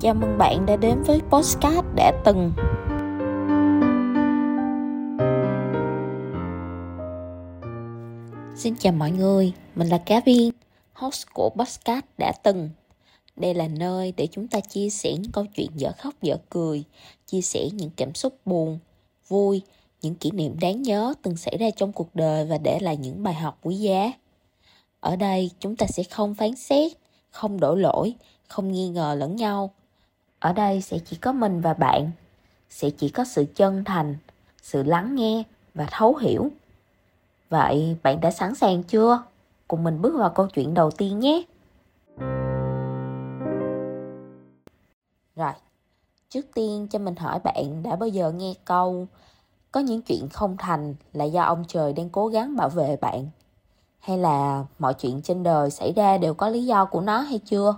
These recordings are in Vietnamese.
Chào mừng bạn đã đến với Postcard đã từng. Xin chào mọi người, mình là Cá Viên, host của Postcard đã từng. Đây là nơi để chúng ta chia sẻ những câu chuyện dở khóc dở cười Chia sẻ những cảm xúc buồn, vui, những kỷ niệm đáng nhớ từng xảy ra trong cuộc đời và để lại những bài học quý giá. Ở đây chúng ta sẽ không phán xét không đổ lỗi không nghi ngờ lẫn nhau ở đây sẽ chỉ có mình và bạn, sẽ chỉ có sự chân thành, sự lắng nghe và thấu hiểu. Vậy bạn đã sẵn sàng chưa? Cùng mình bước vào câu chuyện đầu tiên nhé. Rồi, trước tiên cho mình hỏi bạn đã bao giờ nghe câu, có những chuyện không thành là do ông trời đang cố gắng bảo vệ bạn? Hay là mọi chuyện trên đời xảy ra đều có lý do của nó hay chưa?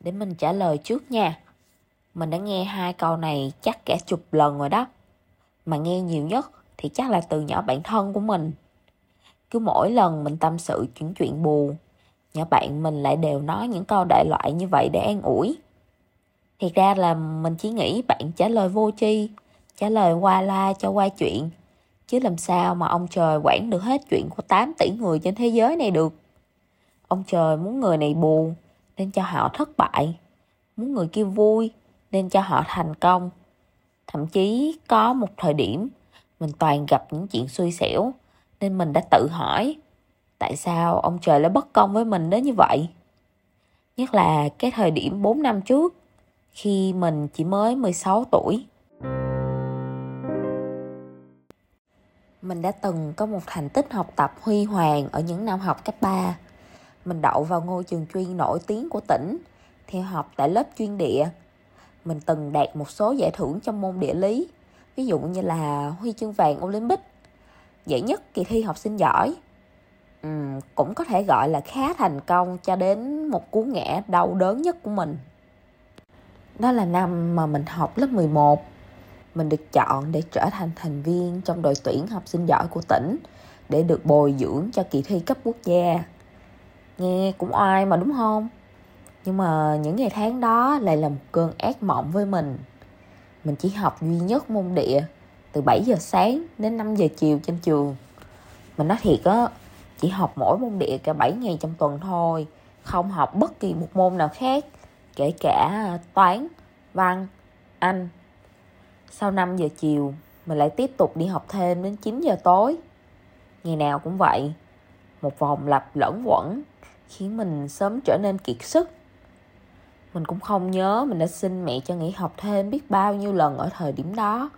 Để mình trả lời trước nha mình đã nghe hai câu này chắc cả chục lần rồi đó. Mà nghe nhiều nhất thì chắc là từ nhỏ bạn thân của mình. Cứ mỗi lần mình tâm sự chuyện chuyện buồn, nhỏ bạn mình lại đều nói những câu đại loại như vậy để an ủi. Thiệt ra là mình chỉ nghĩ bạn trả lời vô tri, trả lời qua la cho qua chuyện, chứ làm sao mà ông trời quản được hết chuyện của 8 tỷ người trên thế giới này được. Ông trời muốn người này buồn, nên cho họ thất bại. Muốn người kia vui nên cho họ thành công thậm chí có một thời điểm mình toàn gặp những chuyện xui xẻo nên mình đã tự hỏi tại sao ông trời lại bất công với mình đến như vậy nhất là cái thời điểm 4 năm trước khi mình chỉ mới 16 tuổi Mình đã từng có một thành tích học tập huy hoàng ở những năm học cấp 3. Mình đậu vào ngôi trường chuyên nổi tiếng của tỉnh, theo học tại lớp chuyên địa. Mình từng đạt một số giải thưởng trong môn địa lý, ví dụ như là huy chương vàng Olympic, giải nhất kỳ thi học sinh giỏi. Uhm, cũng có thể gọi là khá thành công cho đến một cú ngã đau đớn nhất của mình. Đó là năm mà mình học lớp 11 mình được chọn để trở thành thành viên trong đội tuyển học sinh giỏi của tỉnh để được bồi dưỡng cho kỳ thi cấp quốc gia. Nghe cũng oai mà đúng không? Nhưng mà những ngày tháng đó lại là một cơn ác mộng với mình. Mình chỉ học duy nhất môn địa từ 7 giờ sáng đến 5 giờ chiều trên trường. Mình nói thiệt á, chỉ học mỗi môn địa cả 7 ngày trong tuần thôi, không học bất kỳ một môn nào khác, kể cả toán, văn, anh sau 5 giờ chiều, mình lại tiếp tục đi học thêm đến 9 giờ tối. Ngày nào cũng vậy. Một vòng lặp lẫn quẩn khiến mình sớm trở nên kiệt sức. Mình cũng không nhớ mình đã xin mẹ cho nghỉ học thêm biết bao nhiêu lần ở thời điểm đó.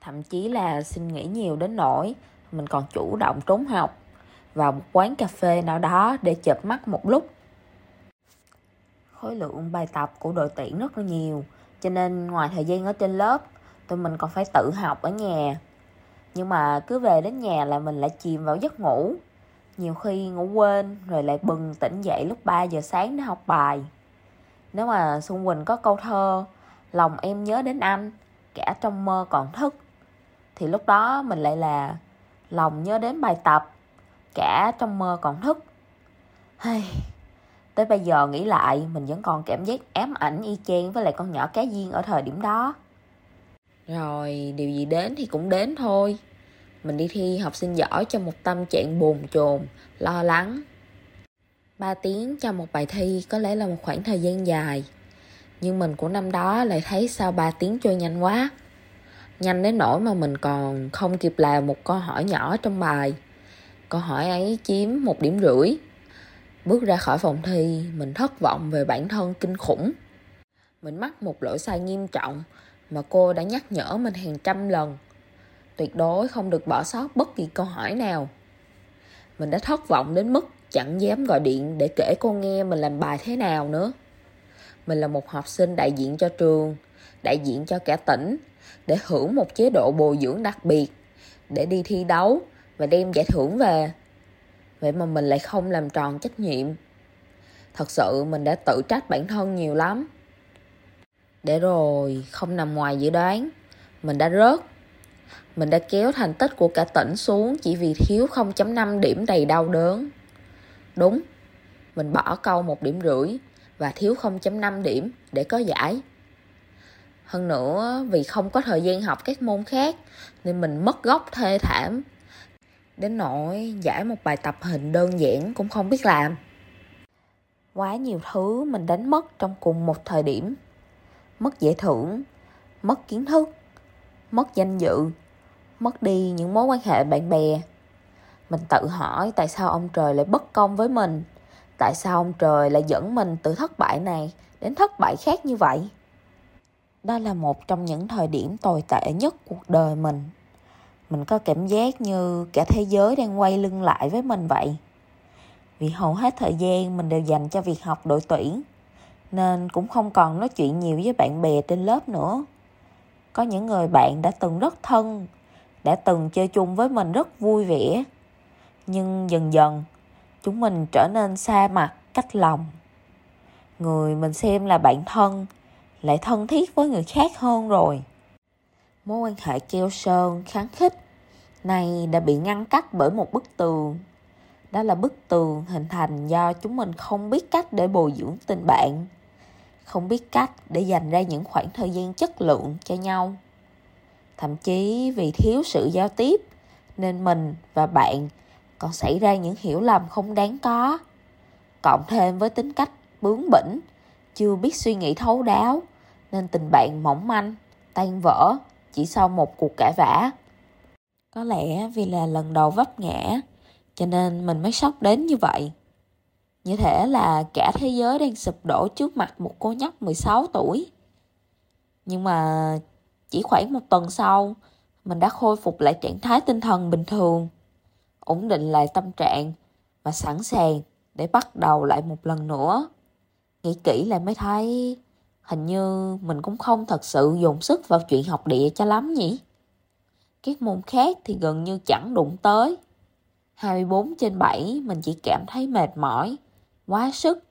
Thậm chí là xin nghỉ nhiều đến nỗi mình còn chủ động trốn học vào một quán cà phê nào đó để chợp mắt một lúc. Khối lượng bài tập của đội tuyển rất là nhiều, cho nên ngoài thời gian ở trên lớp, tụi mình còn phải tự học ở nhà nhưng mà cứ về đến nhà là mình lại chìm vào giấc ngủ nhiều khi ngủ quên rồi lại bừng tỉnh dậy lúc 3 giờ sáng để học bài nếu mà Xuân Quỳnh có câu thơ lòng em nhớ đến anh cả trong mơ còn thức thì lúc đó mình lại là lòng nhớ đến bài tập cả trong mơ còn thức. Hay tới bây giờ nghĩ lại mình vẫn còn cảm giác ám ảnh y chang với lại con nhỏ cá viên ở thời điểm đó. Rồi điều gì đến thì cũng đến thôi. Mình đi thi học sinh giỏi trong một tâm trạng bồn chồn, lo lắng. 3 tiếng cho một bài thi có lẽ là một khoảng thời gian dài. Nhưng mình của năm đó lại thấy sao 3 tiếng trôi nhanh quá. Nhanh đến nỗi mà mình còn không kịp làm một câu hỏi nhỏ trong bài. Câu hỏi ấy chiếm một điểm rưỡi. Bước ra khỏi phòng thi, mình thất vọng về bản thân kinh khủng. Mình mắc một lỗi sai nghiêm trọng mà cô đã nhắc nhở mình hàng trăm lần. Tuyệt đối không được bỏ sót bất kỳ câu hỏi nào. Mình đã thất vọng đến mức chẳng dám gọi điện để kể cô nghe mình làm bài thế nào nữa. Mình là một học sinh đại diện cho trường, đại diện cho cả tỉnh, để hưởng một chế độ bồi dưỡng đặc biệt, để đi thi đấu và đem giải thưởng về. Vậy mà mình lại không làm tròn trách nhiệm. Thật sự mình đã tự trách bản thân nhiều lắm. Để rồi không nằm ngoài dự đoán Mình đã rớt Mình đã kéo thành tích của cả tỉnh xuống Chỉ vì thiếu 0.5 điểm đầy đau đớn Đúng Mình bỏ câu một điểm rưỡi và thiếu 0.5 điểm để có giải. Hơn nữa vì không có thời gian học các môn khác nên mình mất gốc thê thảm. Đến nỗi giải một bài tập hình đơn giản cũng không biết làm. Quá nhiều thứ mình đánh mất trong cùng một thời điểm. Mất giải thưởng, mất kiến thức, mất danh dự, mất đi những mối quan hệ bạn bè. Mình tự hỏi tại sao ông trời lại bất công với mình? Tại sao ông trời lại dẫn mình từ thất bại này đến thất bại khác như vậy? Đó là một trong những thời điểm tồi tệ nhất cuộc đời mình. Mình có cảm giác như cả thế giới đang quay lưng lại với mình vậy. Vì hầu hết thời gian mình đều dành cho việc học đội tuyển, nên cũng không còn nói chuyện nhiều với bạn bè trên lớp nữa. Có những người bạn đã từng rất thân, đã từng chơi chung với mình rất vui vẻ nhưng dần dần, chúng mình trở nên xa mặt cách lòng. Người mình xem là bạn thân, lại thân thiết với người khác hơn rồi. Mối quan hệ keo sơn kháng khích này đã bị ngăn cách bởi một bức tường. Đó là bức tường hình thành do chúng mình không biết cách để bồi dưỡng tình bạn, không biết cách để dành ra những khoảng thời gian chất lượng cho nhau. Thậm chí vì thiếu sự giao tiếp nên mình và bạn còn xảy ra những hiểu lầm không đáng có. Cộng thêm với tính cách bướng bỉnh chưa biết suy nghĩ thấu đáo nên tình bạn mỏng manh tan vỡ chỉ sau một cuộc cãi vã. Có lẽ vì là lần đầu vấp ngã cho nên mình mới sốc đến như vậy. Như thể là cả thế giới đang sụp đổ trước mặt một cô nhóc 16 tuổi. Nhưng mà chỉ khoảng một tuần sau, mình đã khôi phục lại trạng thái tinh thần bình thường ổn định lại tâm trạng và sẵn sàng để bắt đầu lại một lần nữa. Nghĩ kỹ lại mới thấy hình như mình cũng không thật sự dùng sức vào chuyện học địa cho lắm nhỉ. Các môn khác thì gần như chẳng đụng tới. 24 trên 7 mình chỉ cảm thấy mệt mỏi, quá sức,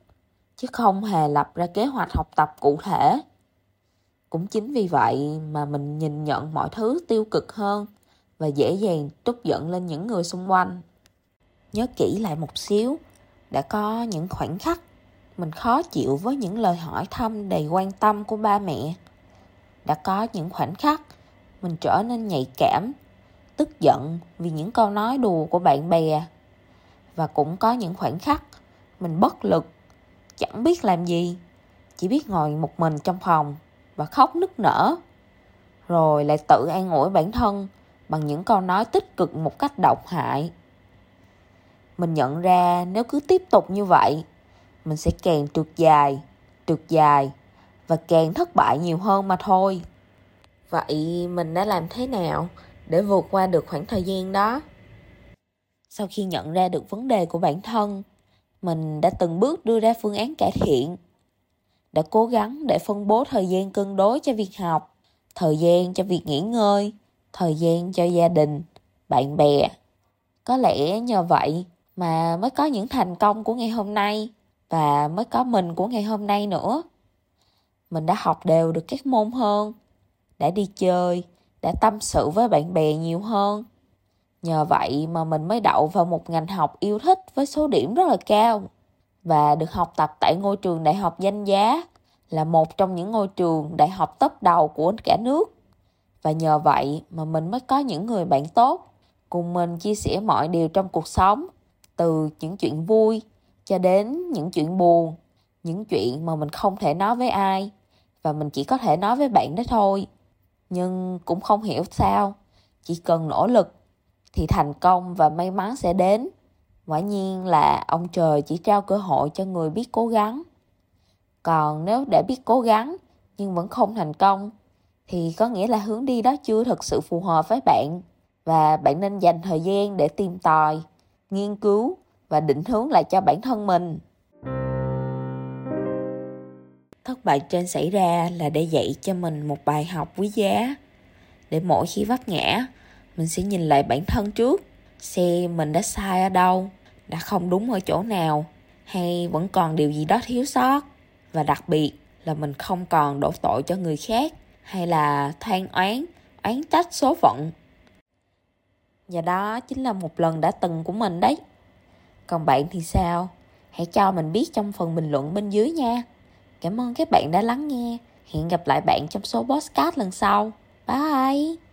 chứ không hề lập ra kế hoạch học tập cụ thể. Cũng chính vì vậy mà mình nhìn nhận mọi thứ tiêu cực hơn và dễ dàng trút giận lên những người xung quanh. Nhớ kỹ lại một xíu, đã có những khoảnh khắc mình khó chịu với những lời hỏi thăm đầy quan tâm của ba mẹ. Đã có những khoảnh khắc mình trở nên nhạy cảm, tức giận vì những câu nói đùa của bạn bè. Và cũng có những khoảnh khắc mình bất lực, chẳng biết làm gì, chỉ biết ngồi một mình trong phòng và khóc nức nở. Rồi lại tự an ủi bản thân bằng những câu nói tích cực một cách độc hại. Mình nhận ra nếu cứ tiếp tục như vậy mình sẽ càng trượt dài trượt dài và càng thất bại nhiều hơn mà thôi. Vậy mình đã làm thế nào để vượt qua được khoảng thời gian đó? Sau khi nhận ra được vấn đề của bản thân mình đã từng bước đưa ra phương án cải thiện đã cố gắng để phân bố thời gian cân đối cho việc học thời gian cho việc nghỉ ngơi thời gian cho gia đình, bạn bè. Có lẽ nhờ vậy mà mới có những thành công của ngày hôm nay và mới có mình của ngày hôm nay nữa. Mình đã học đều được các môn hơn, đã đi chơi, đã tâm sự với bạn bè nhiều hơn. Nhờ vậy mà mình mới đậu vào một ngành học yêu thích với số điểm rất là cao và được học tập tại ngôi trường đại học danh giá, là một trong những ngôi trường đại học top đầu của cả nước và nhờ vậy mà mình mới có những người bạn tốt cùng mình chia sẻ mọi điều trong cuộc sống, từ những chuyện vui cho đến những chuyện buồn, những chuyện mà mình không thể nói với ai và mình chỉ có thể nói với bạn đó thôi. Nhưng cũng không hiểu sao, chỉ cần nỗ lực thì thành công và may mắn sẽ đến. Quả nhiên là ông trời chỉ trao cơ hội cho người biết cố gắng. Còn nếu để biết cố gắng nhưng vẫn không thành công thì có nghĩa là hướng đi đó chưa thật sự phù hợp với bạn. Và bạn nên dành thời gian để tìm tòi, nghiên cứu và định hướng lại cho bản thân mình. Thất bại trên xảy ra là để dạy cho mình một bài học quý giá. Để mỗi khi vấp ngã, mình sẽ nhìn lại bản thân trước, xem mình đã sai ở đâu, đã không đúng ở chỗ nào, hay vẫn còn điều gì đó thiếu sót. Và đặc biệt là mình không còn đổ tội cho người khác hay là than oán oán trách số phận và đó chính là một lần đã từng của mình đấy còn bạn thì sao hãy cho mình biết trong phần bình luận bên dưới nha Cảm ơn các bạn đã lắng nghe. Hẹn gặp lại bạn trong số podcast lần sau. Bye!